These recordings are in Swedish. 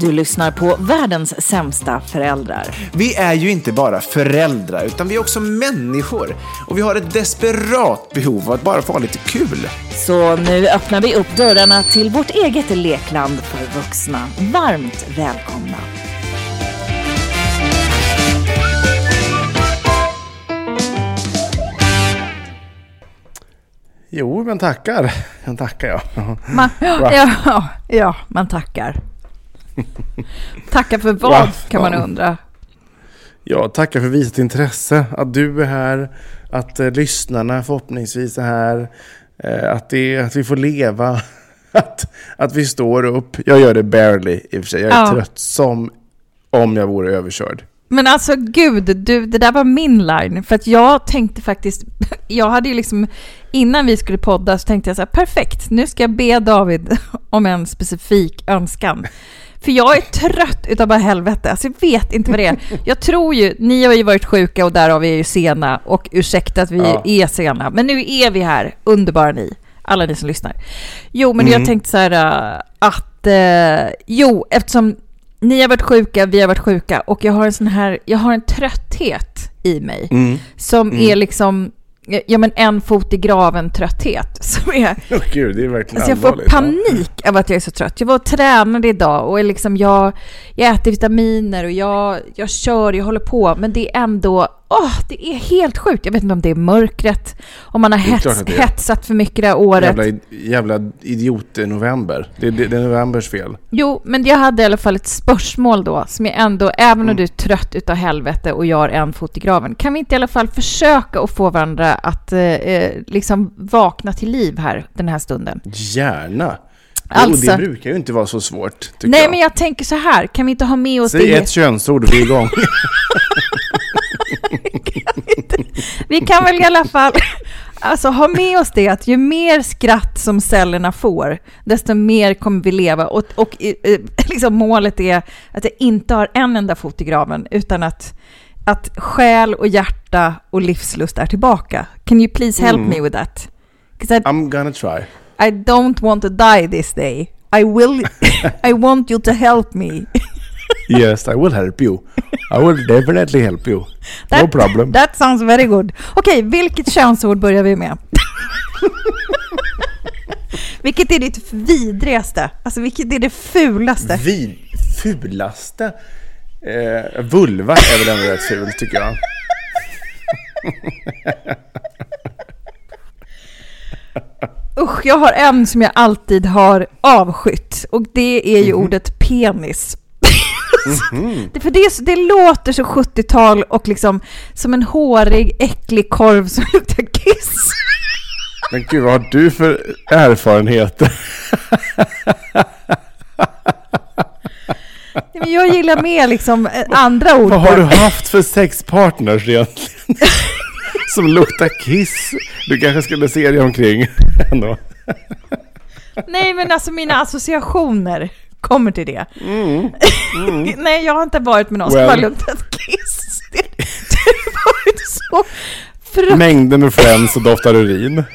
Du lyssnar på världens sämsta föräldrar. Vi är ju inte bara föräldrar, utan vi är också människor. Och vi har ett desperat behov av att bara få ha lite kul. Så nu öppnar vi upp dörrarna till vårt eget lekland för vuxna. Varmt välkomna. Jo, men tackar. Jag tackar jag. Man, ja, ja, ja, man tackar. Tackar för vad, Va? kan man undra. Ja, tackar för visat intresse. Att du är här, att eh, lyssnarna förhoppningsvis är här, eh, att, det, att vi får leva, att, att vi står upp. Jag gör det barely i och för sig. Jag är Ja. trött som om jag vore överkörd. Men alltså gud, du, det där var min line. För att jag tänkte faktiskt, jag hade ju liksom, innan vi skulle podda så tänkte jag så här, perfekt, nu ska jag be David om en specifik önskan. För jag är trött utav bara helvete, alltså jag vet inte vad det är. Jag tror ju, ni har ju varit sjuka och därav är ju sena och ursäkta att vi Ja. är sena. Men nu är vi här, underbara ni, alla ni som lyssnar. Jo, men jag tänkte så här äh, att, äh, jo, eftersom ni har varit sjuka, vi har varit sjuka och jag har en sån här, jag har en trötthet i mig Mm. som är liksom, ja men en fot i graven trötthet. Som är, Åh gud, det är verkligen alltså jag får panik av att jag är så trött. Jag var och tränade idag och är liksom jag, jag äter vitaminer och jag, jag kör, jag håller på. Men det är ändå, åh, det är helt sjukt. Jag vet inte om det är mörkret, om man har är hets, är. hetsat för mycket det här året. Jävla, jävla idiot i november. Det, det, det är novembers fel. Jo, men jag hade i alla fall ett spörsmål då, som jag ändå, även om du är trött utav helvete och jag har en fot i graven, kan vi inte i alla fall försöka att få varandra att eh, eh, liksom vakna till liv här den här stunden? Gärna. Alltså- Och det brukar ju inte vara så svårt, Nej, jag. men jag tänker så här, kan vi inte ha med oss Säg det? ett könsord och vi kan väl i alla fall alltså, ha med oss det att ju mer skratt som cellerna får, desto mer kommer vi leva. Och, och eh, eh, liksom målet är att jag inte har en enda fot i graven, utan att, att själ och hjärta och livslust är tillbaka. Can you please help me with that? I, I'm gonna try. I don't want to die this day. I will, I want you to help me. Yes, I will help you. I will definitely help you. No problem. That sounds very good. Okej, vilket könsord börjar vi med? vilket är ditt vidrigaste? Alltså vilket är det fulaste? Vi fulaste? Eh, vulva är väl ändå rätt ful, tycker jag. Usch, jag har en som jag alltid har avskytt och det är ju ordet penis. Det, för det, är så- det låter så 70-tal och liksom som en hårig, äcklig korv som luktar kiss. Men gud, vad har du för erfarenheter? Men jag gillar mer liksom eh, andra ord. Vad har du haft för sexpartners egentligen? Som luktar kiss. Du kanske skulle se dig omkring ändå. Nej, men alltså mina associationer kommer till det. Nej, jag har inte varit med någon som har luktat kiss. Det, det har varit så fruktansvärt. Mängder med friends och doftar urin.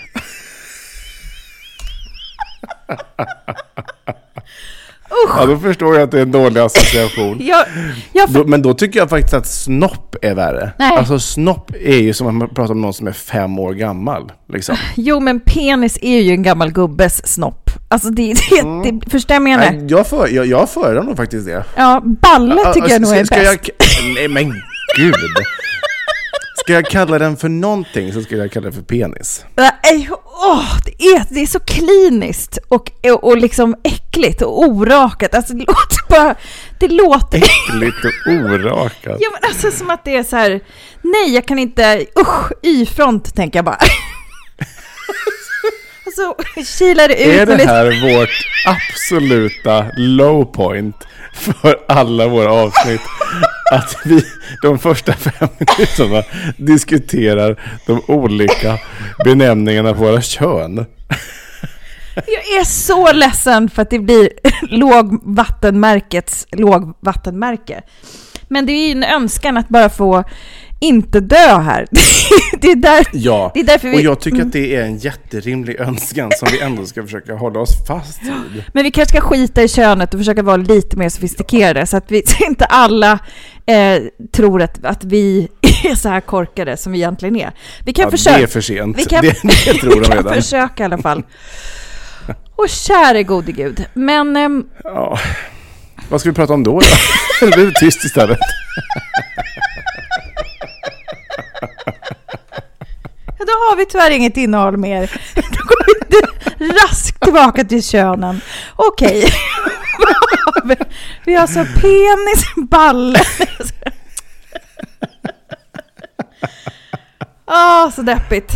Ja, då förstår jag att det är en dålig association. Jag, jag, Då, men då tycker jag faktiskt att snopp är värre. Nej. Alltså snopp är ju som att man pratar om någon som är fem år gammal. Liksom. jo, men penis är ju en gammal gubbes snopp. Alltså det, det, Mm. det förstår jag menar? Nej, jag, för, jag, jag föredrar nog faktiskt det. Ja, balle tycker jag nog är bäst. Nej men gud. Ska jag kalla den för någonting så ska jag kalla den för penis. Nej, åh, det, är, det är så kliniskt och, och, liksom äckligt och orakat. Alltså det låter bara... Det låter... Äckligt och orakat. Ja, men alltså som att det är så här... Nej, jag kan inte... Usch, Y-front tänker jag bara. alltså, kilar det ut Är det lite... här vårt absoluta low point för alla våra avsnitt? Att vi de första fem minuterna diskuterar de olika benämningarna på våra kön. Jag är så ledsen för att det blir lågvattenmärkets lågvattenmärke. Men det är ju en önskan att bara få inte dö här. Det är, där, Ja, det är därför vi... Mm. och jag tycker att det är en jätterimlig önskan som vi ändå ska försöka hålla oss fast vid. Men vi kanske ska skita i könet och försöka vara lite mer sofistikerade så att vi inte alla eh, tror att, att vi är så här korkade som vi egentligen är. Vi kan Ja, försöka. det är för sent. Vi kan, det, det tror vi kan redan. försöka i alla fall. Och käre gode gud. Men ehm, Ja. Vad ska vi prata om då? då? Det blev tyst istället. Då har vi tyvärr inget innehåll mer. Då går vi inte raskt tillbaka till könen. Okej. Har vi? vi har alltså penis, balle. Ah, så deppigt.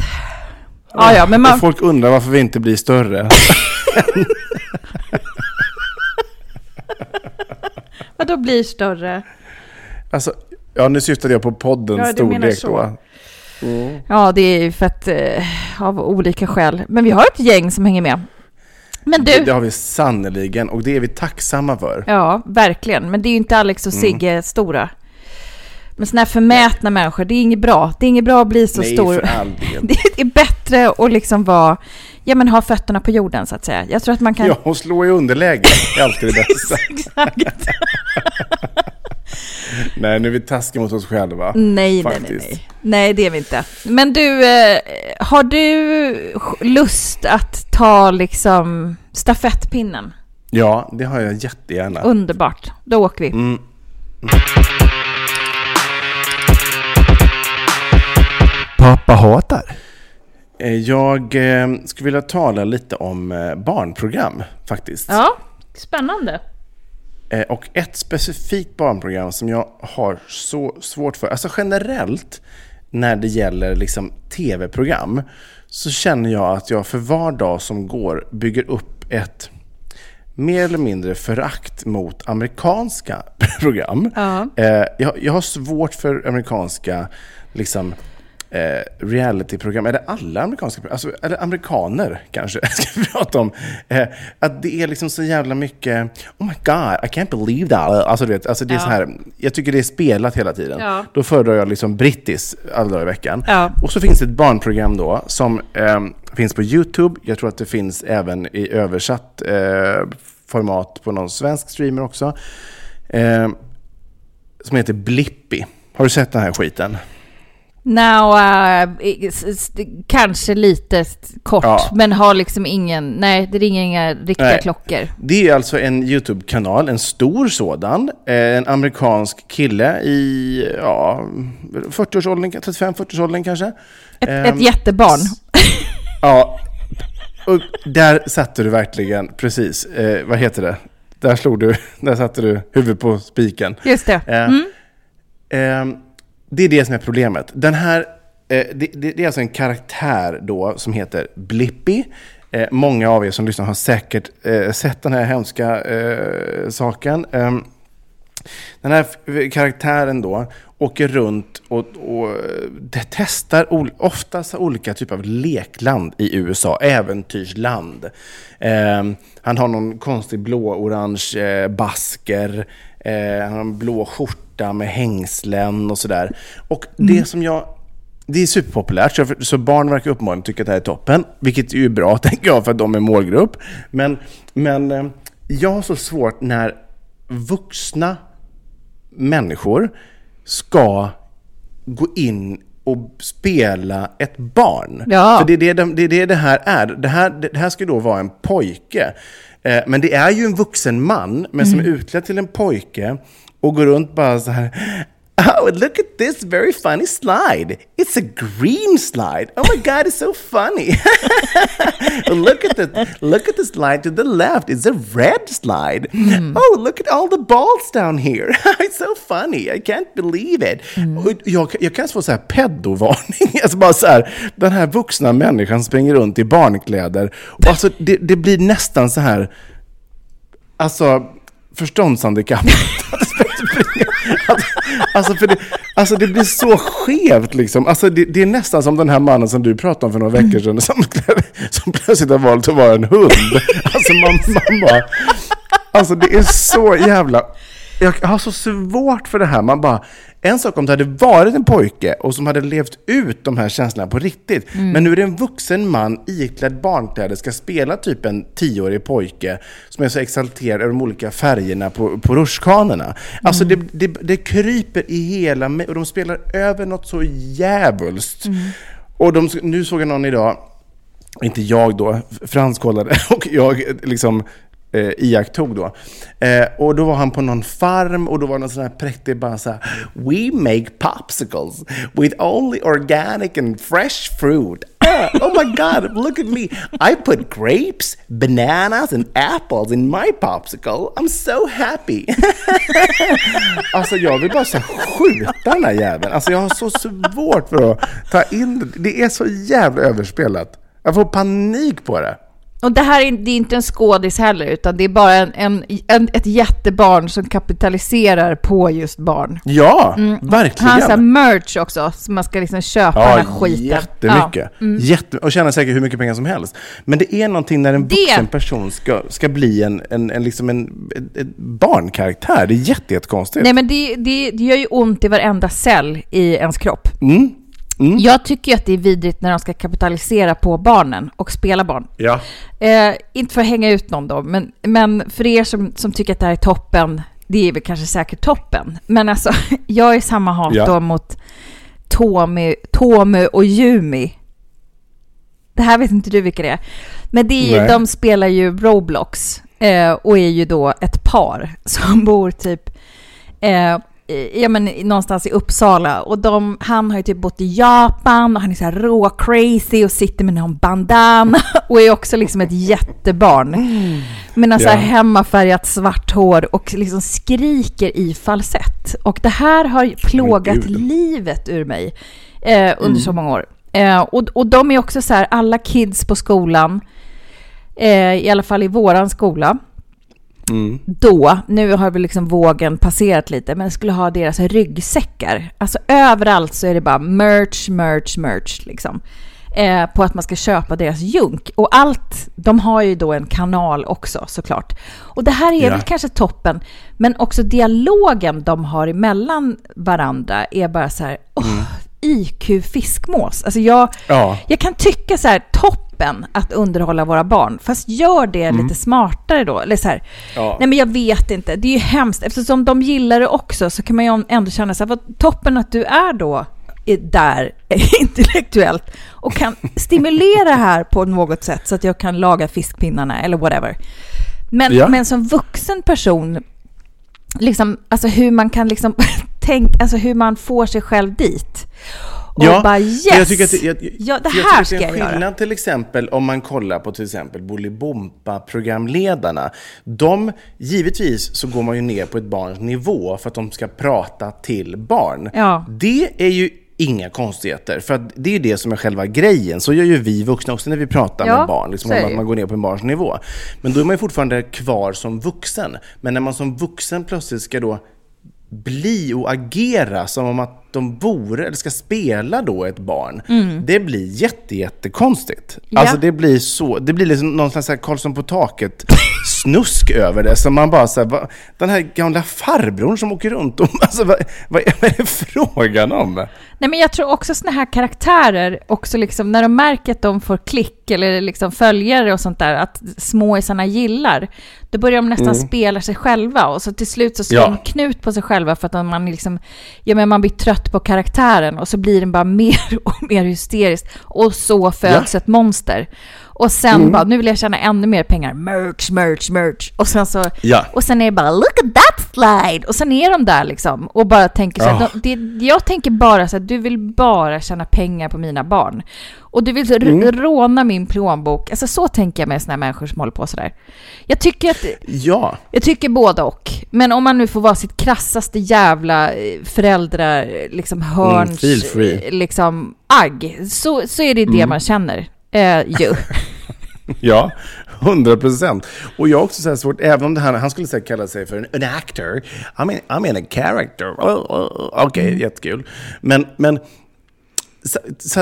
Ah, ja, men man... Och folk undrar varför vi inte blir större. Vadå blir större? Alltså, ja nu syftade jag på poddens Ja, storlek så. då. Ja, det är ju för att eh, av olika skäl. Men vi har ett gäng som hänger med. Men Det, du, det har vi sannoliken och det är vi tacksamma för. ja, verkligen. Men det är ju inte Alex och Mm. Sigge stora. Men sådana här förmätna människor, det är inget bra. Det är inget bra att bli så Nej, stor. för all del. Det är bättre att liksom vara, ja men ha fötterna på jorden så att säga. Jag tror att man kan... Ja, och slå i underläge är alltid det bästa. Exakt. Nej, nu är vi taskiga mot oss själva. Nej, nej, nej, Faktiskt. nej. Nej, det är vi inte. Men du, eh, har du lust att ta liksom stafettpinnen? Ja, det har jag jättegärna. Underbart. Då åker vi. Mm. Pappa hatar. Eh, Jag eh, skulle vilja tala lite om eh, barnprogram faktiskt. Ja, spännande. Och ett specifikt barnprogram som jag har så svårt för, alltså generellt när det gäller liksom tv-program, så känner jag att jag för var dag som går bygger upp ett mer eller mindre förakt mot amerikanska program. Ja. Jag, jag har svårt för amerikanska liksom, eh, realityprogram, eller alla amerikanska program, alltså, eller amerikaner kanske, ska vi prata om. Eh, att det är liksom så jävla mycket, oh my god, I can't believe that. Alltså, du vet, alltså det är Ja. så här, jag tycker det är spelat hela tiden. Ja. Då föredrar jag liksom brittiskt alla dagar i veckan. Ja. Och så finns det ett barnprogram då som eh, finns på YouTube. Jag tror att det finns även i översatt eh, format på någon svensk streamer också. Eh, som heter Blippi. Har du sett den här skiten? Now, uh, kanske lite kort, Ja. men har liksom ingen, nej, det ringer inga riktiga Nej. klockor. Det är alltså en YouTube-kanal, en stor sådan. Eh, en amerikansk kille i ja, 40-årsåldern, 35-40-årsåldern kanske. Ett, Ehm, ett jättebarn. Ja, och där satte du verkligen, precis, eh, vad heter det? Där slog du, där satte du huvudet på spiken. Just det. Eh, Mm. eh, det är det som är problemet. Den här, eh, det, det, det är alltså en karaktär då som heter Blippi. Eh, många av er som lyssnar har säkert eh, sett den här hemska eh, saken. Eh, den här karaktären då åker runt och, och eh, testar ol- oftast olika typer av lekland i USA, äventyrsland. Eh, han har någon konstig blå-orange eh, basker, eh, han har en blå skjorta med hängslen och sådär. Och det som jag det är superpopulärt, så, så barn verkar uppenbarligen tycka att det här är toppen. Vilket är ju bra, tänker jag, för att de är målgrupp. Men, men eh, jag har så svårt när vuxna människor ska gå in och spela ett barn. Ja. För det är det, de- det är det det här är. Det här, det här ska då vara en pojke. Eh, Men det är ju en vuxen man, men som är utklädd till en pojke och går runt bara så här. Oh, look at this very funny slide. It's a green slide. Oh my god, it's so funny. look at the look at the slide to the left. It's a red slide. Oh, look at all the balls down here. it's so funny. I can't believe it. Och jag, jag kan få så här pedovarning. Alltså bara så här, den här vuxna människan springer runt i barnkläder. Och alltså det, det blir nästan så här, alltså förståndshandikapp. Alltså, alltså, för det, alltså det blir så skevt liksom. Alltså det, det är nästan som den här mannen som du pratade om för några veckor sedan som, som plötsligt har valt att vara en hund. Alltså man, man bara... Alltså det är så jävla... Jag har så svårt för det här. Man bara, en sak om det hade varit en pojke och som hade levt ut de här känslorna på riktigt. Men nu är det en vuxen man iklädd barnkläder ska spela typ en tioårig pojke som är så exalterad över de olika färgerna på, på rutschkanorna. Alltså det, det, det kryper i hela mig och de spelar över något så djävulskt. Och de, nu såg jag någon idag inte jag då, Frans kollade och jag liksom eh, iakttog då. Eh, och då var han på någon farm och då var någon sån här präktig bara så här, We make popsicles with only organic and fresh fruit. Ah, oh my god, look at me. I put grapes, bananas and apples in my popsicle. I'm so happy. alltså jag vill bara så skjuta den här jäveln. Alltså jag har så svårt för att ta in det. Det är så jävla överspelat. Jag får panik på det. Och det här är, det är inte en skådis heller, utan det är bara en, en, en, ett jättebarn som kapitaliserar på just barn. Ja, Han har verkligen. så här merch också, så man ska liksom köpa den här Ja, skiten. jättemycket. Jätte, och tjäna säkert hur mycket pengar som helst. Men det är någonting när en Det- vuxen person ska, ska bli en, en, en, liksom en, en, barnkaraktär. Det är jätte, jättekonstigt. Nej men det, det, det gör ju ont i varenda cell i ens kropp. Mm. Jag tycker ju att det är vidrigt när de ska kapitalisera på barnen och spela barn. Ja. Eh, inte för att hänga ut någon då, men, men för er som, som tycker att det här är toppen, det är väl kanske säkert toppen. Men alltså, jag är samma hat Ja. då mot Tommy, Tommy och Yumi. Det här vet inte du vilka det är. Men det är ju, de spelar ju Roblox eh, och är ju då ett par som bor typ eh, ja, men någonstans i Uppsala. Och de, han har ju typ bott i Japan och han är så här rå crazy och sitter med någon bandana och är också liksom ett jättebarn. Med någon så här Ja. hemmafärgat svart hår och liksom skriker i falsett. Och det här har plågat Gud. livet ur mig eh, under så många år. Eh, och, och de är också så här, alla kids på skolan, eh, i alla fall i våran skola, Mm. då, nu har väl liksom vågen passerat lite, men skulle ha deras ryggsäckar. Alltså överallt så är det bara merch, merch, merch liksom. Eh, på att man ska köpa deras junk. Och allt, de har ju då en kanal också såklart. Och det här är Ja. väl kanske toppen, men också dialogen de har emellan varandra är bara så här, åh, IQ fiskmås. Alltså jag, Ja. jag kan tycka så här, toppen att underhålla våra barn, fast gör det lite smartare då. Eller så här, Ja. nej men jag vet inte, det är ju hemskt. Eftersom de gillar det också så kan man ju ändå känna så här, vad toppen att du är då är där intellektuellt och kan stimulera här på något sätt så att jag kan laga fiskpinnarna eller whatever. Men, Ja. men som vuxen person, liksom, alltså hur man kan liksom tänka, alltså hur man får sig själv dit. Och Ja, bara yes! jag tycker att det, jag, ja, det jag här tycker ska att det är jag en göra. skillnad till exempel om man kollar på till exempel Bolibompa-programledarna. De, givetvis så går man ju ner på ett barns nivå för att de ska prata till barn. Ja. Det är ju inga konstigheter, för det är ju det som är själva grejen. Så gör ju vi vuxna också när vi pratar Ja, med barn, liksom ju. man går ner på en barns nivå. Men då är man ju fortfarande kvar som vuxen. Men när man som vuxen plötsligt ska då bli och agera som om att de vore, eller ska spela då ett barn. Det blir jätte, jättekonstigt. Ja. Alltså det blir så, det blir liksom någon slags Karlsson på taket snusk över det. Så man bara så här, va, den här gamla farbrorn som åker runt. Och, alltså, vad, vad, vad är det frågan om? Nej, men jag tror också såna här karaktärer, också liksom, när de märker att de får klick eller liksom följare och sånt där, att småisarna gillar, då börjar de nästan Mm. spela sig själva och så till slut så slår Ja. de knut på sig själva för att man liksom, ja men man blir trött på karaktären och så blir den bara mer och mer hysterisk och så föds ett monster. Och sen Mm. bara, nu vill jag tjäna ännu mer pengar, merch, merch, merch. Och sen så, Ja. och sen är det bara look at that slide! Och sen är de där liksom och bara tänker så här, Ja. de, det, jag tänker bara så att du vill bara tjäna pengar på mina barn. Och du vill så Mm. råna min plånbok. Alltså så tänker jag med här människor som håller på sådär. Jag tycker att, Ja, jag tycker båda och. Men om man nu får vara sitt krassaste jävla eh, föräldrar, liksom hörns, feel free. eh, liksom agg, så, så är det det man känner. Eh, ju. ja, hundra procent. Och jag har också så här svårt, även om det här, han skulle säkert kalla sig för en, an actor. I mean, I mean a character. Oh, oh, Okej, jättekul. Men, men så, så,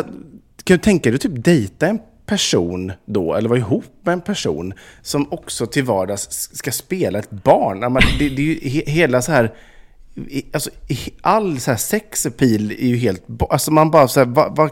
kan du tänka dig att typ dejta en person då, eller vara ihop med en person som också till vardags ska spela ett barn? Det, det är ju he, hela så här... Alltså, all så här sexappeal är ju helt... Alltså man bara så här, va? va,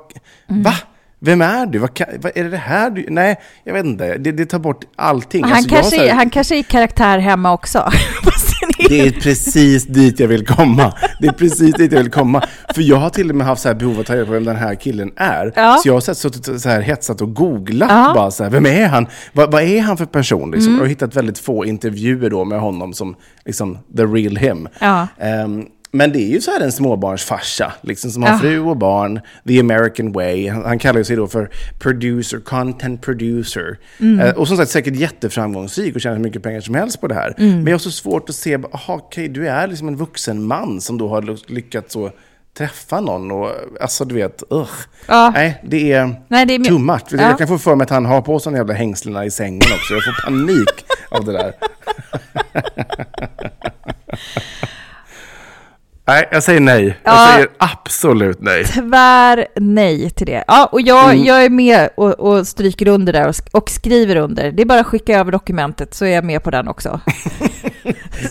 va? Vem är du? Vad, kan, vad är det här du... Nej, jag vet inte. Det, det tar bort allting. Han, Alltså, kanske, här- är- han kanske är karaktär hemma också. Det är precis dit jag vill komma. Det är precis dit jag vill komma. För jag har till och med haft så här behov av att ta reda på vem den här killen är. Ja. Så jag har suttit och så här hetsat och googlat Ja. Mm. bara så här, vem är han? Vad, vad är han för person? Liksom? Och jag har hittat väldigt få intervjuer då med honom som liksom the real him. Ja. Ehm, men det är ju så här en småbarnsfarsa, liksom, som har Ja. fru och barn, the American way. Han, han kallar sig då för producer, content producer. Mm. Eh, och som sagt säkert jätteframgångsrik och tjänar hur mycket pengar som helst på det här. Mm. Men jag har så svårt att se, aha, okej, du är liksom en vuxen man som då har ly- lyckats så träffa någon och alltså du vet, ugh. Ja. Nej, det är, Nej, det är too much. Ja. Jag kan få för mig att han har på sig de jävla hängslena i sängen också. Jag får panik av det där. Nej, jag säger nej. Jag Ja. säger absolut nej. Tvär nej till det. Ja, och jag, Mm. jag är med och, och stryker under där och, och skriver under. Det är bara att skicka över dokumentet så är jag med på den också.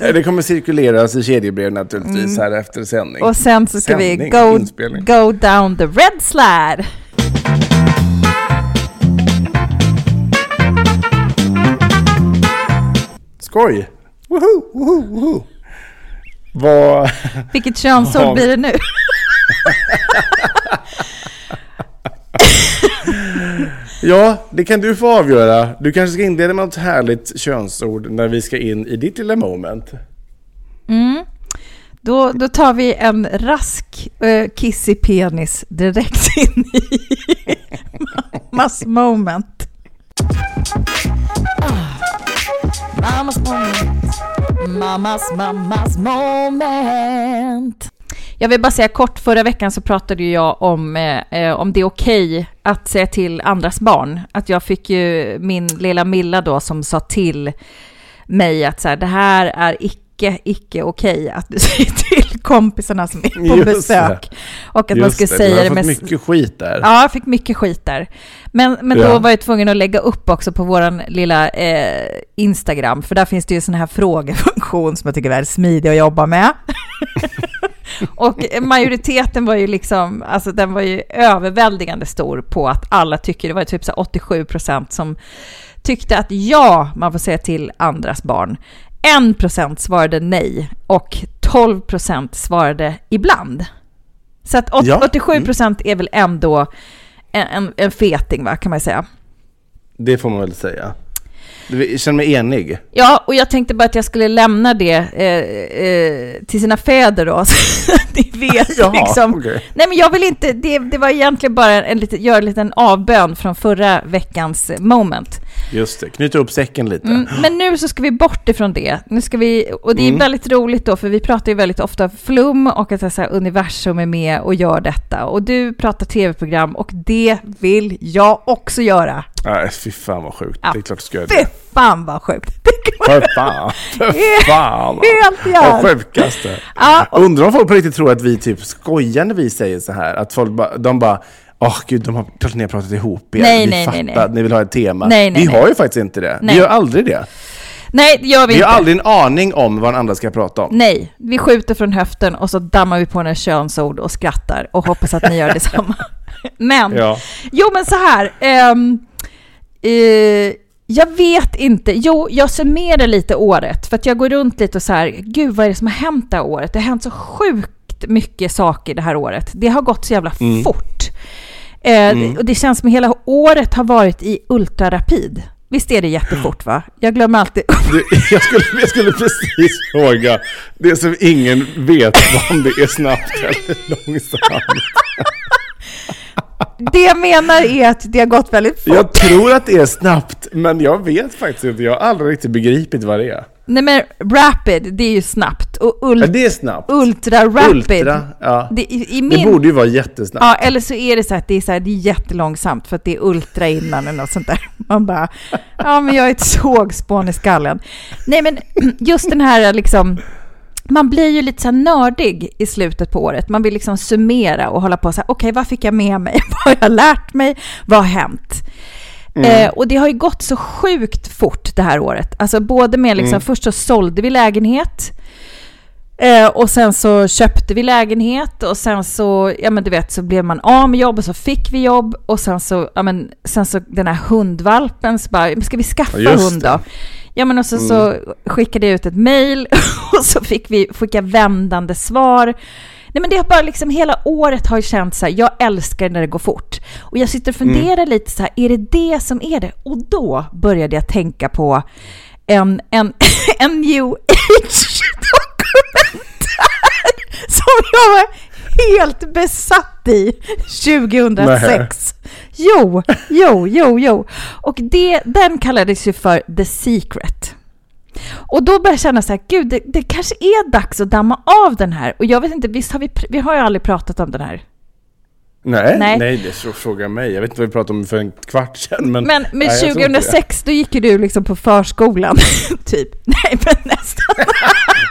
Det kommer cirkuleras i kedjebrev naturligtvis här efter sändning. Mm. Och sen så ska vi Sändning, go, inspelning. go down the red slide. Skoj! Woho, woho, woho. Vad... Vilket könsord blir det nu? Ja, det kan du få avgöra. Du kanske ska inleda med något härligt könsord när vi ska in i ditt lilla moment. Då, då tar vi en rask uh, kissig penis direkt in i mammas moment. Mammas moment. Mammas, mammas moment. Jag vill bara säga kort, förra veckan så pratade ju jag om, eh, eh, om det är okej att säga till andras barn. Att jag fick ju min lilla Milla då som sa till mig att så här, det här är icke, icke okej att du säger till kompisarna som är på Just besök. Och att man Just ska det, du säga har det fått med... mycket skit där. Ja, jag fick mycket skit där. Men, men då Ja. var jag tvungen att lägga upp också på vår lilla eh, Instagram, för där finns det ju sån här frågefunktion som jag tycker är väldigt smidig att jobba med. och majoriteten var ju liksom, alltså den var ju överväldigande stor på att alla tycker, det var ju typ så här 87 procent som tyckte att ja, man får säga till andras barn. 1 procent svarade nej och 12 procent svarade ibland. Så att åt- Ja. 87 procent är väl ändå en, en, en feting, va, kan man säga. Det får man väl säga. Jag känner mig enig. Ja, och jag tänkte bara att jag skulle lämna det eh, eh, till sina fäder då, så att ni vet Jaha, liksom. okej. Nej, men jag vill inte, det, det var egentligen bara en liten, göra en liten avbön från förra veckans moment. Just det, knyter upp säcken lite. Mm, men nu så ska vi bort ifrån det. Nu ska vi, och det är Mm. väldigt roligt då, för vi pratar ju väldigt ofta flum och att så här, universum är med och gör detta. Och du pratar tv-program och det vill jag också göra. Nej, fy fan vad sjukt. Ja, Det är klart du ska göra Fy det. fan vad sjukt! Det För fan. För fan. Helt Det jävligt. sjukaste. Ja, och- Undrar om folk på riktigt tror att vi typ skojar när vi säger så här. Att folk bara, de bara, åh gud, de har klart ni har pratat ihop er. Nej, vi nej, fattar nej, nej. ni vill ha ett tema. Nej, nej, vi har ju faktiskt inte det. Nej. Vi gör aldrig det. Nej, det gör vi Vi inte. har aldrig en aning om vad den andra ska prata om. Nej, vi skjuter från höften och så dammar vi på några könsord och skrattar och hoppas att ni gör detsamma. Men, Ja. jo men så här. ehm, eh, jag vet inte. Jo, jag summerar lite året för att jag går runt lite och så här, gud vad är det som har hänt det här året? Det har hänt så sjukt mycket saker det här året. Det har gått så jävla fort. Eh, Och det känns som hela året har varit i ultrarapid. Visst är det jättefort va? Jag glömmer alltid Du, jag, skulle, jag skulle precis fråga, det som ingen vet om det är snabbt eller långsamt. Det jag menar är att det har gått väldigt fort. Jag tror att det är snabbt, men jag vet faktiskt inte. Jag har aldrig riktigt begripit vad det är. Nej men rapid, det är ju snabbt. Och Ja, ul- det är snabbt. ultra rapid. Ultra, ja. Det, i, i Det min, borde ju vara jättesnabbt. Ja, eller så är det så att det är, så här, det är jättelångsamt för att det är ultra innan eller något sånt där. Man bara, ja men jag är ett sågspån i skallen. Nej men just den här liksom, man blir ju lite så nördig i slutet på året. Man vill liksom summera och hålla på så här, okej vad fick jag med mig? vad har jag lärt mig? Vad har hänt? Eh, och det har ju gått så sjukt fort det här året. Alltså både med liksom, först så sålde vi lägenhet. Eh, och sen så köpte vi lägenhet och sen så, ja men du vet, så blev man av med jobb och så fick vi jobb och sen så, ja men, sen så den här hundvalpen så bara, ska vi skaffa Ja, hund då? Ja men och så, så skickade jag ut ett mail och så fick vi, fick jag vändande svar. Nej men det har bara liksom, hela året har känts så här, jag älskar när det går fort. Och jag sitter och funderar lite så här, är det det som är det? Och då började jag tänka på en, en, en new age-dokumentär som jag var helt besatt i 2006. Jo, jo, jo, jo. Och det, den kallades ju för The Secret. Och då började jag känna så här, gud, det, det kanske är dags att damma av den här. Och jag vet inte, visst har vi, vi har ju aldrig pratat om den här. Nej, Nej. nej, det så fråga mig. Jag vet inte vad vi pratade om för en kvart sedan. Men, Men, men nej, jag tror inte 2006, då gick ju du liksom på förskolan, typ. Nej, men nästan.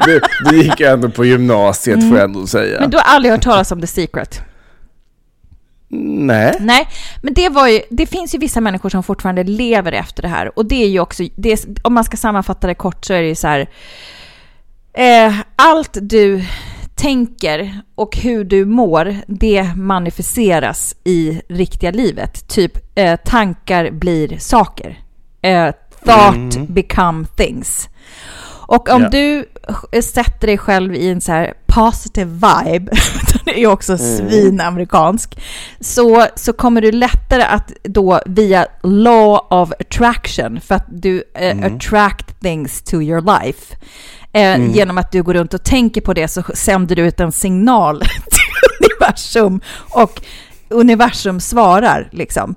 Det, det, det gick ändå på gymnasiet får jag ändå säga. Mm. Men du har aldrig hört talas om The Secret? Nej. Nej, men det var ju, det finns ju vissa människor som fortfarande lever efter det här. Och det är ju också, det om man ska sammanfatta det kort så är det ju så här, eh, allt du tänker och hur du mår, det manifesteras i riktiga livet. Typ eh, tankar blir saker. Eh, thought become things. Och om Ja. du eh, sätter dig själv i en så här positive vibe, den är ju också svinamerikansk, så, så kommer du lättare att då via law of attraction, för att du eh, attract things to your life, eh, genom att du går runt och tänker på det så sänder du ut en signal till universum och universum svarar liksom.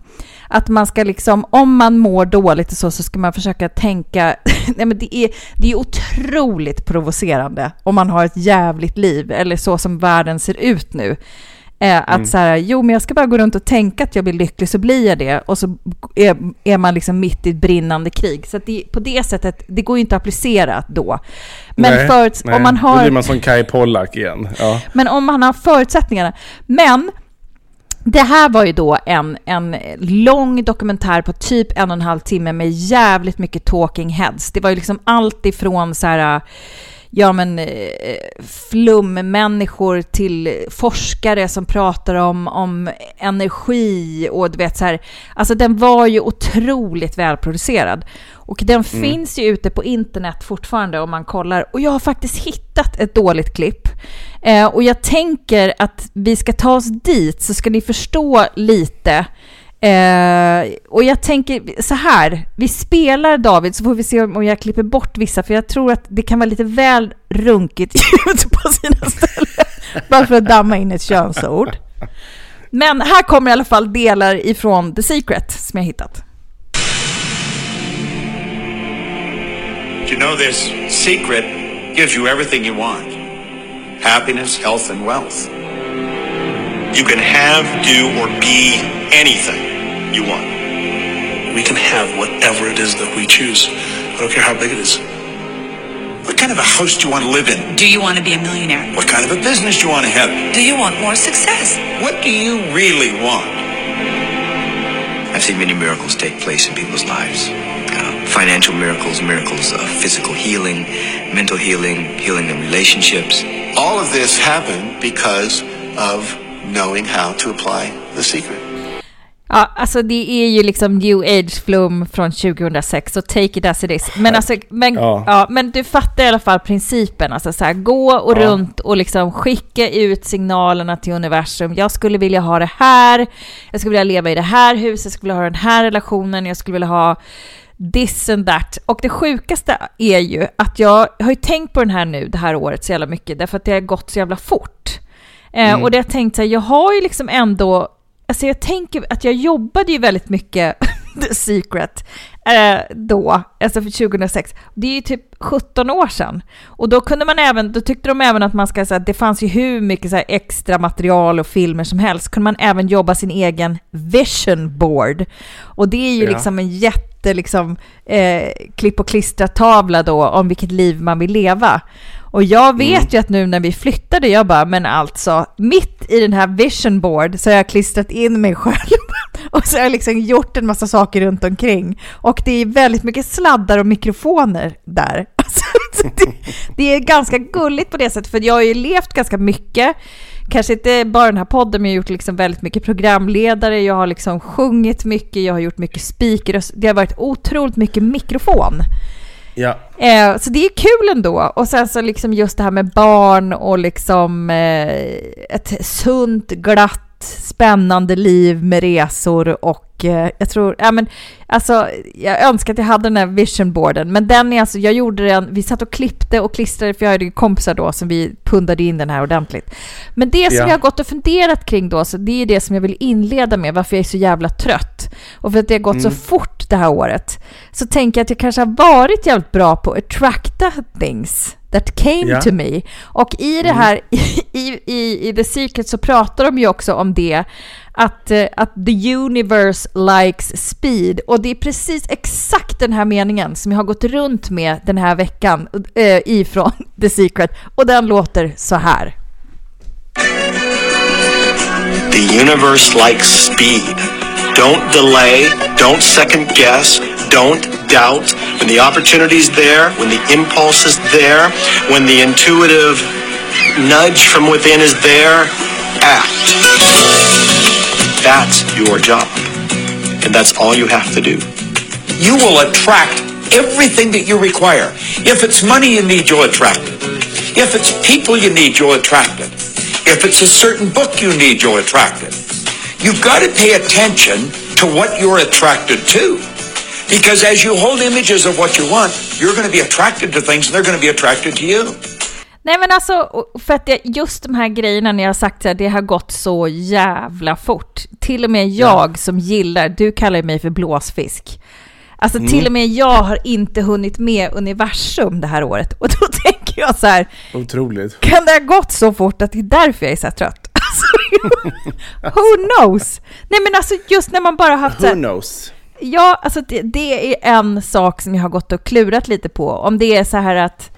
Att man ska liksom, om man mår dåligt och så, så ska man försöka tänka, nej men det är, det är otroligt provocerande om man har ett jävligt liv, eller så som världen ser ut nu. Eh, att så här, jo men jag ska bara gå runt och tänka att jag blir lycklig så blir jag det och så är, är man liksom mitt i ett brinnande krig. Så det, på det sättet, det går ju inte att applicera då. Men nej, för, nej. om man Då har... blir man som Kai Pollak igen. Ja. Men om man har förutsättningarna. Men det här var ju då en, en lång dokumentär på typ en och en halv timme med jävligt mycket talking heads. Det var ju liksom allt ifrån så här, ja men eh, flummänniskor till forskare som pratar om, om energi och du vet så här, alltså den var ju otroligt välproducerad. Och den finns ju ute på internet fortfarande om man kollar. Och jag har faktiskt hittat ett dåligt klipp. Eh, och jag tänker att vi ska ta oss dit så ska ni förstå lite. Eh, och jag tänker så här, vi spelar David så får vi se om jag klipper bort vissa för jag tror att det kan vara lite väl runkigt ljud på sina ställen. Bara för att damma in ett könsord. Men här kommer i alla fall delar ifrån The Secret som jag hittat. You know, this secret gives you everything you want happiness, health, and wealth. You can have, do, or be anything you want. We can have whatever it is that we choose. I don't care how big it is. What kind of a house do you want to live in? Do you want to be a millionaire? What kind of a business do you want to have? Do you want more success? What do you really want? I've seen many miracles take place in people's lives. Uh, financial miracles, miracles of physical healing, mental healing, healing in relationships. All of this happened because of knowing how to apply the secret. Ja, alltså det är ju liksom new age flum från 2006, så take it as it is. Men, alltså, men, ja. Ja. men du fattar i alla fall principen, alltså så här, gå och Ja. runt och liksom skicka ut signalerna till universum. Jag skulle vilja ha det här, jag skulle vilja leva i det här huset, jag skulle vilja ha den här relationen, jag skulle vilja ha this and that. Och det sjukaste är ju att jag har ju tänkt på den här nu, det här året, så jävla mycket, därför att det har gått så jävla fort. Eh, Och det har jag tänkt så här, jag har ju liksom ändå, alltså jag tänker att jag jobbade ju väldigt mycket The Secret eh, då, alltså för 2006. Det är ju typ 17 år sedan. Och då kunde man även, då tyckte de även att man ska säga det fanns ju hur mycket så extra material och filmer som helst. Kunde man även jobba sin egen vision board. Och det är ju Ja. liksom en jätte liksom eh, klipp och klistra tavla då om vilket liv man vill leva. Och jag vet ju att nu när vi flyttade, jag bara, men alltså, mitt i den här vision board så har jag klistrat in mig själv och så har jag liksom gjort en massa saker runt omkring. Och det är väldigt mycket sladdar och mikrofoner där. Alltså, så det, det är ganska gulligt på det sättet, för jag har ju levt ganska mycket. Kanske inte bara den här podden, men jag har gjort liksom väldigt mycket programledare, jag har liksom sjungit mycket, jag har gjort mycket speaker, det har varit otroligt mycket mikrofon. Ja. Eh, så det är kul ändå. Och sen så liksom just det här med barn och liksom eh, ett sunt, glatt, spännande liv med resor och eh, jag tror, ja men alltså jag önskar att jag hade den här visionboarden men den är alltså, jag gjorde den, vi satt och klippte och klistrade för jag hade ju kompisar då som vi pundade in den här ordentligt. Men det som Ja. jag har gått och funderat kring då, så det är det som jag vill inleda med, varför jag är så jävla trött. Och för att det har gått så fort det här året, så tänker jag att jag kanske har varit jävligt bra på att attracta things that came Ja. to me. Och i det här, i, i, i The Secret så pratar de ju också om det, att, eh, att the universe likes speed. Och det är precis exakt den här meningen som jag har gått runt med den här veckan eh, ifrån The Secret. Och den låter så här. The universe likes speed. Don't delay, don't second guess, don't doubt. When the opportunity's there, when the impulse is there, when the intuitive nudge from within is there, act. That's your job. And that's all you have to do. you will attract everything that you require. If it's money you need, you'll attract it. If it's people you need, you'll attract it. If it's a certain book you need, you'll attract it. You've got to pay attention to what you're attracted to. Because as you hold images of what you want, you're going to be attracted to things and they're going to be attracted to you. Nej men alltså, för att det, just de här grejerna när jag har sagt så här, det har gått så jävla fort. Till och med jag som gillar, du kallar mig för blåsfisk. Alltså till och med jag har inte hunnit med universum det här året. Och då tänker jag så här, Otroligt. kan det ha gått så fort att det är därför jag är så här trött? Alltså, who knows? Nej men alltså just när man bara haft så Who här, knows? Ja, alltså det, det är en sak som jag har gått och klurat lite på. Om det är så här att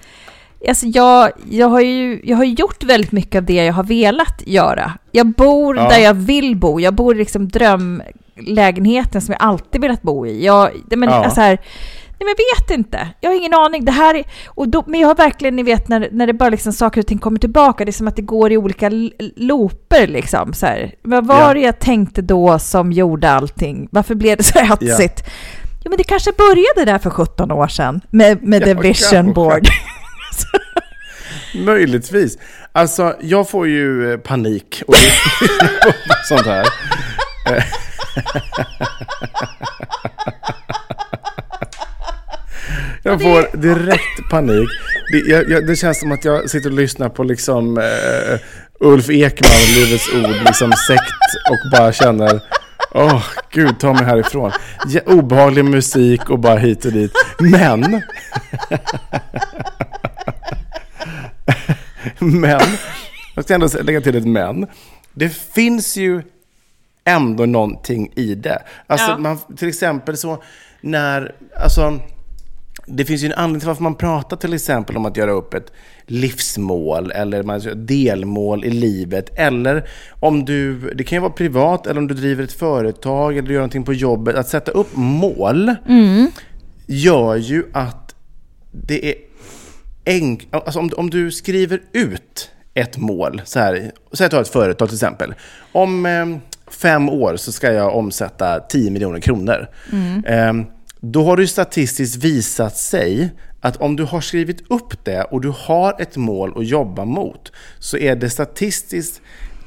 Alltså jag, jag, har ju, jag har gjort väldigt mycket av det jag har velat göra. Jag bor Ja. där jag vill bo. Jag bor i liksom drömlägenheten som jag alltid velat bo i. Jag, men, Ja. alltså här, nej men jag vet inte. Jag har ingen aning. Det här är, och då, men jag har verkligen, ni vet, när, när det bara liksom saker och ting kommer tillbaka, det är som att det går i olika looper liksom. Så här. Vad var Ja. det jag tänkte då som gjorde allting? Varför blev det så hetsigt? Jo, men det kanske började där för 17 år sedan med, med The Ja, Vision kanske. Board. Möjligtvis. Alltså, jag får ju eh, panik och sånt här. Jag får direkt panik. Det, jag, jag, det känns som att jag sitter och lyssnar på liksom eh, Ulf Ekman, Livets Ord, liksom sekt och bara känner Åh, gud, ta mig härifrån. Ja, obehaglig musik och bara hit och dit. Men... men, jag ska ändå lägga till ett men. Det finns ju ändå någonting i det. Alltså, Ja. man, till exempel så när, alltså, det finns ju en anledning till varför man pratar till exempel om att göra upp ett livsmål eller delmål i livet. Eller om du, det kan ju vara privat eller om du driver ett företag eller du gör någonting på jobbet. Att sätta upp mål gör ju att det är enk... Alltså om, om du skriver ut ett mål, så här, säg att du har ett företag till exempel. Om eh, fem år så ska jag omsätta 10 miljoner kronor. Eh, då har det ju statistiskt visat sig att om du har skrivit upp det och du har ett mål att jobba mot så är det statistiskt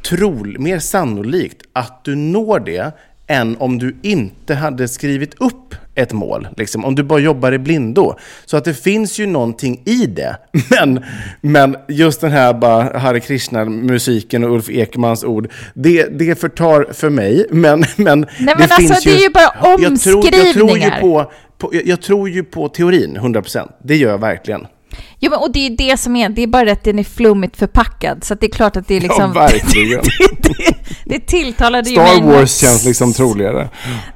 trol, mer sannolikt att du når det än om du inte hade skrivit upp ett mål. Liksom, om du bara jobbar i blindo. Så att det finns ju någonting i det. Men, men just den här bara Hare Krishna-musiken och Ulf Ekmans ord, det, det förtar för mig. Men, men, Nej, men alltså, det är ju bara Jag tror, jag tror ju omskrivningar. på, på, jag, jag tror ju på teorin, 100%. Det gör jag verkligen. Jo, men, och det är det som är, det är bara att den är flummigt förpackad. Så det är klart att det är liksom... Ja, verkligen. det, det tilltalade ju mig. Star Wars känns liksom troligare.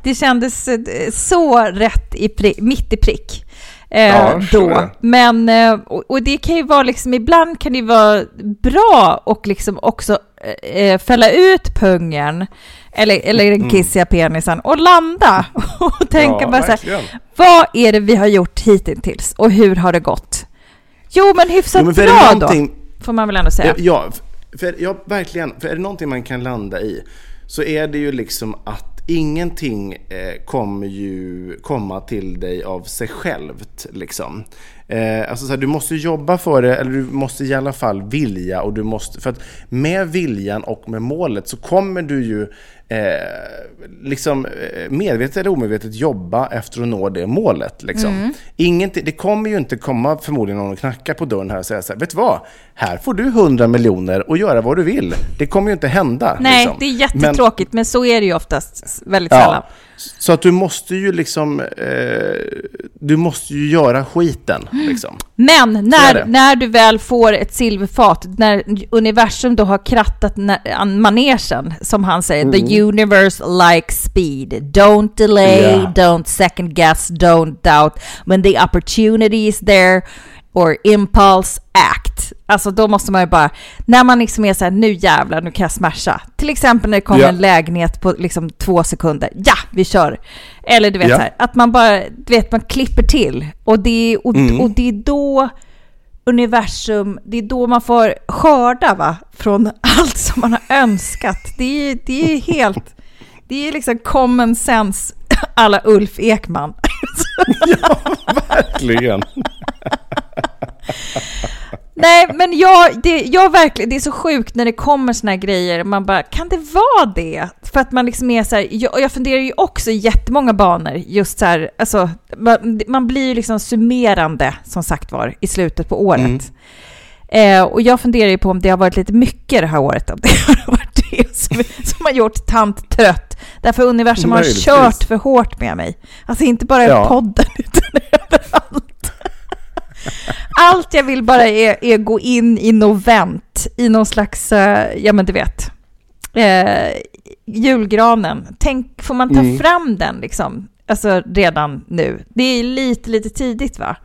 Det kändes eh, så rätt i pri, mitt i prick. Eh, Ja, då. det. Men, eh, och, och det kan ju vara liksom, ibland kan det vara bra och liksom också eh, fälla ut pungen eller, eller den kissiga penisen och landa och tänka Ja, bara så här, vad är det vi har gjort hittills och hur har det gått? Jo, men hyfsat Jo, men bra då, får man väl ändå säga. Ja, för, ja, verkligen. För är det någonting man kan landa i så är det ju liksom att ingenting eh, kommer ju komma till dig av sig självt. Liksom. Eh, alltså så här, du måste jobba för det, eller du måste i alla fall vilja. Och du måste, för att med viljan och med målet så kommer du ju eh, liksom eh, medvetet eller omedvetet jobba efter att nå det målet. Liksom. Ingenting, det kommer ju inte komma förmodligen någon och knacka på dörren här och säga så här, vet du vad? Här får du 100 miljoner och göra vad du vill. Det kommer ju inte hända. Nej, liksom. det är Men- jättetråkigt, men, så är det ju oftast väldigt sällan. Ja, så att du måste ju liksom, eh, du måste ju göra skiten. Liksom. Men är när, när du väl får ett silverfat, när universum då har krattat manegen, som han säger, the universe likes speed. Don't delay, Ja. don't second guess, don't doubt. When the opportunity is there, or impulse act. Alltså då måste man ju bara, när man liksom är så här, nu jävlar, nu kan jag smasha. Till exempel när det kommer Ja. en lägenhet på liksom två sekunder. Ja, vi kör! Eller du vet Ja. så här, att man bara, du vet, man klipper till. Och det, och, Mm. och det är då universum, det är då man får skörda va? Från allt som man har önskat. Det är, det är helt, det är liksom common sense alla Ulf Ekman. Ja, Verkligen. Nej, men jag, det, jag verkligen, det är så sjukt när det kommer såna här grejer. Man bara, kan det vara det? För att man liksom är så här, jag, jag funderar ju också i jättemånga banor, just så här, alltså, man, man blir ju liksom summerande, som sagt var, i slutet på året. Eh, och jag funderar ju på om det har varit lite mycket det här året, om det har varit det som, som har gjort tant trött. Därför universum har Möjligtvis. kört för hårt med mig. Alltså inte bara i Ja. podden, utan överallt. Allt jag vill bara är, är gå in i novent, i någon slags, eh, ja men du vet, eh, julgranen. Tänk, får man ta Mm. fram den liksom? Alltså redan nu. Det är lite, lite tidigt va?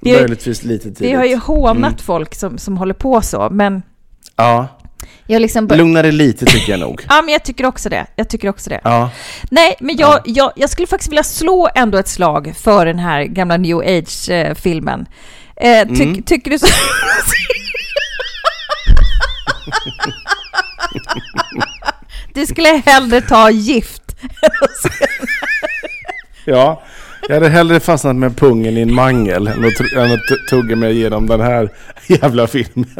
Vi har, ju- Möjligtvis lite tidigt. vi har ju hånat Mm. folk som, som håller på så, men Ja, jag liksom... bör- lugna dig lite tycker jag nog. Ja, men jag tycker också det. Jag tycker också det. Ja, Nej, men jag, jag, jag skulle faktiskt vilja slå ändå ett slag för den här gamla New Age-filmen. Eh, ty, Mm. Tycker du så? du skulle hellre ta gift. ja. Jag hade hellre fastnat med pungen i en mangel än att, än att tugga mig igenom den här jävla filmen.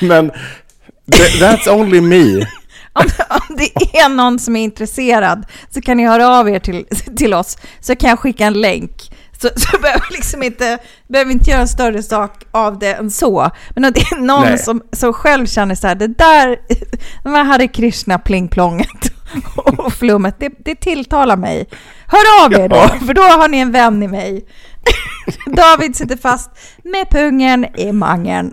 Men th- that's only me. Om, om det är någon som är intresserad så kan ni höra av er till, till oss så kan jag skicka en länk. Så, så behöver vi liksom inte, behöver inte göra en större sak av det än så. Men om det är någon Nej. som, som själv känner så här, det där, de här Hare Krishna plingplonget och flummet, det, det tilltalar mig. Hör av er då, Ja. för då har ni en vän i mig. David sitter fast med pungen i mangen.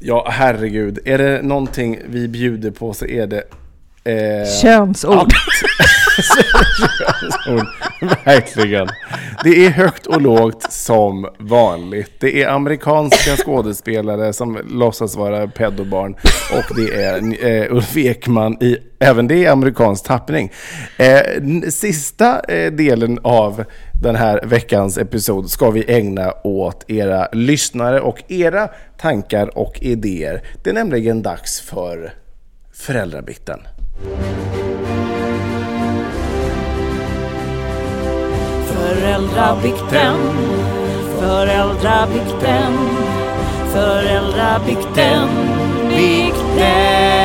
Ja, herregud. Är det någonting vi bjuder på så är det... Eh, Könsord. Könsord. Verkligen. Det är högt och lågt som vanligt. Det är amerikanska skådespelare som låtsas vara pedobarn. Och det är eh, Ulf Ekman i, även det är amerikansk tappning. Eh, sista eh, delen av den här veckans episod ska vi ägna åt era lyssnare och era tankar och idéer. Det är nämligen dags för föräldrabikten. Föräldrabikten, föräldrabikten, föräldrabikten, bikten.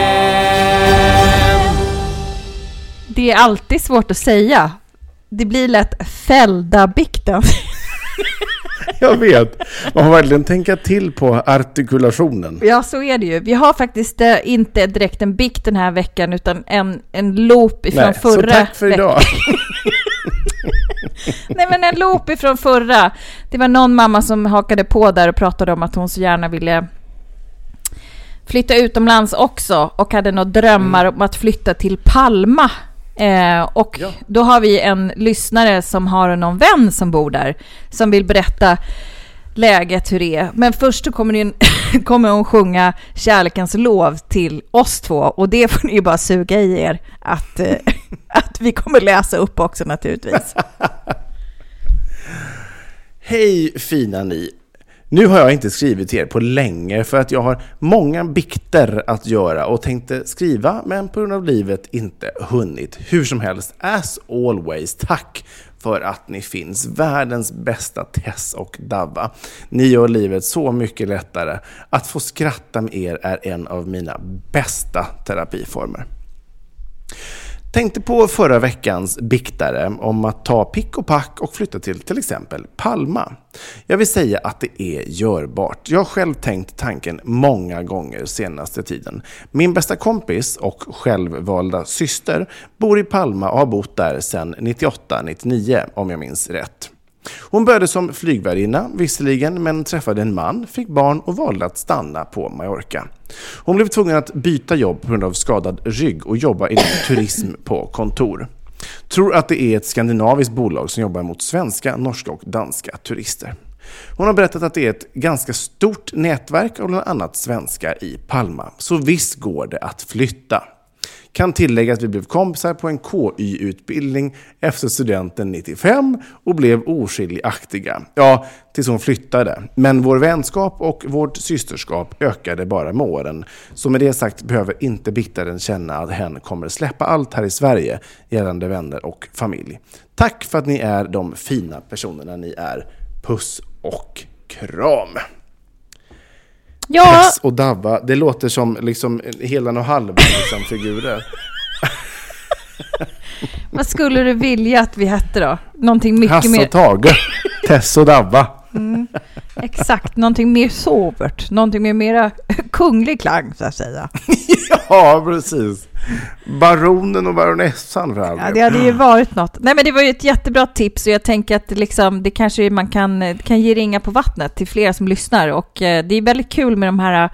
Det är alltid svårt att säga. Det blir lätt fälldabikten. Jag vet. Man får verkligen tänka till på artikulationen. Ja, så är det ju. Vi har faktiskt eh, inte direkt en bikt den här veckan, utan en, en loop ifrån Nej, förra så tack för idag. Nej, men en loop ifrån förra. Det var någon mamma som hakade på där och pratade om att hon så gärna ville flytta utomlands också och hade några drömmar om att flytta till Palma. Eh, och Ja. då har vi en lyssnare som har någon vän som bor där som vill berätta läget, hur det är. Men först kommer, en, kommer hon sjunga kärlekens lov till oss två och det får ni ju bara suga i er att, eh, att vi kommer läsa upp också naturligtvis. Hej fina ni! Nu har jag inte skrivit till er på länge för att jag har många bikter att göra och tänkte skriva men på grund av livet inte hunnit. Hur som helst, as always, tack för att ni finns. Världens bästa Tess och Davva. Ni gör livet så mycket lättare. Att få skratta med er är en av mina bästa terapiformer. Tänkte på förra veckans biktare om att ta pick och pack och flytta till till exempel Palma. Jag vill säga att det är görbart. Jag har själv tänkt tanken många gånger senaste tiden. Min bästa kompis och självvalda syster bor i Palma och har bott där sedan 98-99 om jag minns rätt. Hon började som flygvärdinna, visserligen, men träffade en man, fick barn och valde att stanna på Mallorca. Hon blev tvungen att byta jobb på grund av skadad rygg och jobba inom turism på kontor. Tror att det är ett skandinaviskt bolag som jobbar mot svenska, norska och danska turister. Hon har berättat att det är ett ganska stort nätverk av bland annat svenskar i Palma. Så visst går det att flytta. Kan tillägga att vi blev kompisar på en KY-utbildning efter studenten 95 och blev oskiljaktiga. Ja, tills hon flyttade. Men vår vänskap och vårt systerskap ökade bara med åren. Så med det sagt behöver inte biktaren känna att hen kommer släppa allt här i Sverige gällande vänner och familj. Tack för att ni är de fina personerna ni är. Puss och kram! Ja, Tess och Davva, det låter som liksom helan och halvan liksom, figurer. vad skulle du vilja att vi hette då? Någonting mycket Hasse mer... och Tage, Tess och Davva. Exakt, någonting mer sobert. Någonting med mera kunglig klang, så att säga. Ja, precis. Baronen och baronessan för all Ja, det hade ju varit något. Nej, men det var ju ett jättebra tips och jag tänker att liksom, det kanske man kan, kan ge ringa på vattnet till flera som lyssnar. Och eh, det är väldigt kul med de här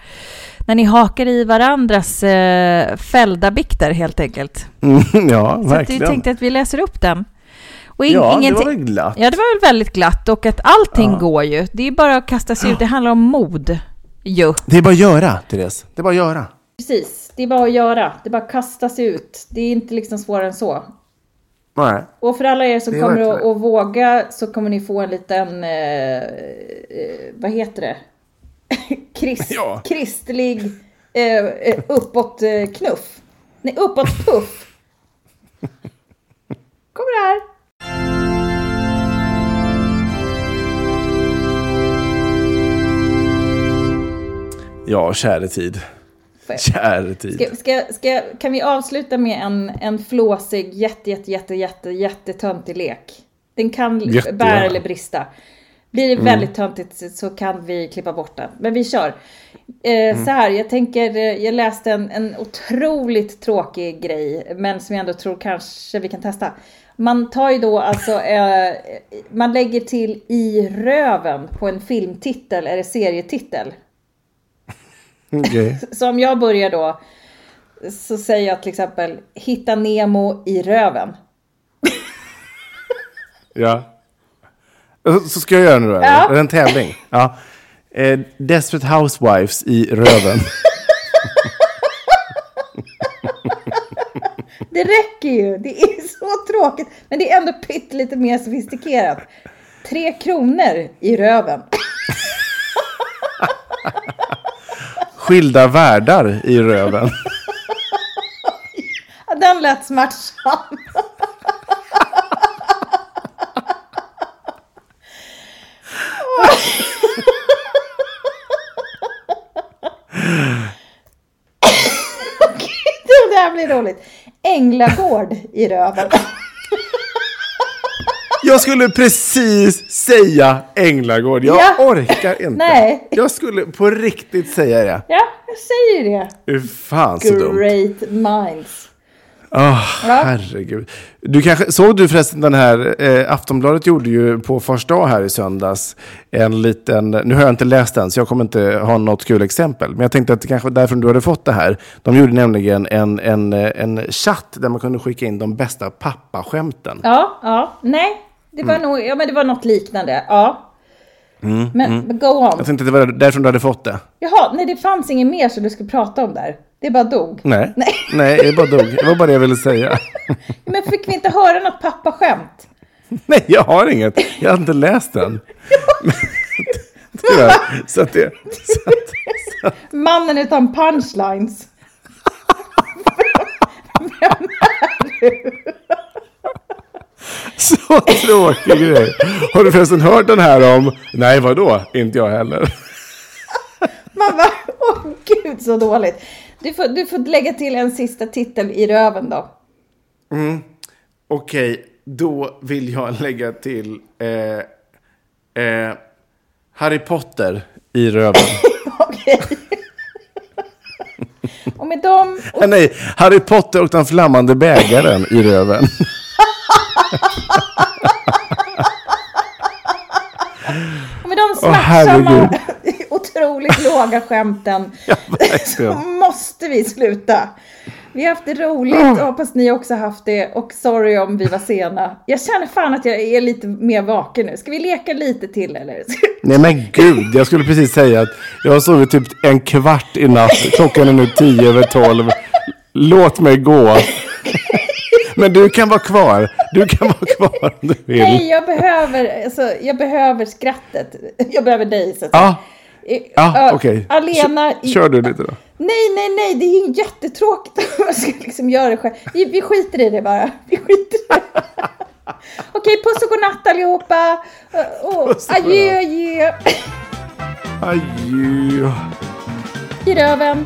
när ni hakar i varandras eh, fällda bikter helt enkelt. Mm, ja, Så att vi verkligen. tänkte att vi läser upp den. Och in, ja, det ingenting- var väl glatt. Ja, det var väl väldigt glatt och att allting Ja. går ju. Det är bara att kasta sig ut. Det handlar om mod. Jo. Det är bara att göra, Therese. Det är bara att göra. Precis, det är bara att göra. Det är bara att kasta sig ut. Det är inte liksom svårare än så. Nej. Och för alla er som Det kommer att, att våga så kommer ni få en liten, eh, eh, vad heter det? Krist, Ja. Kristlig eh, eh, uppåt eh, knuff. Nej, uppåt puff. Kommer här. Ja, käre tid. Käre tid. Ska, ska, ska, kan vi avsluta med en, en flåsig, jätte, jätte, jätte, jätte, jättetöntig lek? Den kan Jättegärna. bära eller brista. Blir det Mm. väldigt töntigt så kan vi klippa bort den. Men vi kör. Eh, Så här, jag tänker, eh, jag läste en, en otroligt tråkig grej, men som jag ändå tror kanske vi kan testa. Man tar ju då alltså, eh, man lägger till i röven på en filmtitel eller serietitel. Okej. Så om jag börjar då så säger jag till exempel Hitta Nemo i röven. Ja. Så ska jag göra nu då? Ja. Är det en tävling? Ja. Eh, Desperate Housewives i röven. Det räcker ju. Det är så tråkigt. Men det är ändå pyttelite mer sofistikerat. Tre kronor i röven. Skilda världar i röven. Den lät smärtsam. Okej, det här blir roligt. Änglagård i röven. Jag skulle precis säga Änglagård. Jag Ja. orkar inte. Nej. Jag skulle på riktigt säga det. Ja, jag säger det. Hur fan så dumt. Great minds. Ah, herregud. Du kanske, såg du förresten den här, eh, Aftonbladet gjorde ju på första dag här i söndags en liten, nu har jag inte läst den så jag kommer inte ha något kul exempel, men jag tänkte att det kanske var därför du hade fått det här. De gjorde nämligen en, en, en chatt där man kunde skicka in de bästa pappaskämten. Ja, ja, nej. Det var nog, ja men det var något liknande. Ja. Mm, Men mm. go on. Jag tänkte att det var därifrån du hade fått det. Jaha, nej det fanns inget mer som du skulle prata om där. Det bara dog. Nej, Nej. nej det bara dog. Det var bara det jag ville säga. Men fick vi inte höra något pappaskämt? Nej, jag har inget. Jag har inte läst den. Tyvärr. Så att det... Så att, Mannen utan punchlines. Vem är du? Så tråkig grej. Har du förresten hört den här om... Nej, vadå? Inte jag heller. Man bara, åh gud så dåligt. Du får, du får lägga till en sista titel i röven då. Mm. Okej, då vill jag lägga till... Eh, eh, Harry Potter i röven. Okej. Och med dem... Ah, Nej, Harry Potter och den flammande bägaren i röven. Med de smärtsamma, herregud. otroligt låga skämten så måste vi sluta. Vi har haft det roligt och hoppas ni också haft det. Och sorry om vi var sena. Jag känner fan att jag är lite mer vaken nu. Ska vi leka lite till eller? Nej men gud, jag skulle precis säga att jag har sovit typ en kvart i natt. Klockan är nu tio över tolv. Låt mig gå. Men du kan vara kvar. Du kan vara kvar om du vill. Nej, jag behöver, alltså, jag behöver skrattet. Jag behöver dig så att Ja, säga. ja okej. Alena. i- Kör du lite då. Nej, nej, nej, det är ju jättetråkigt. Jag ska liksom göra det själv. Vi, vi skiter i det bara. Vi skiter i det. Okej, puss och godnatt allihopa. Och adjö, adjö. Adjö. I röven.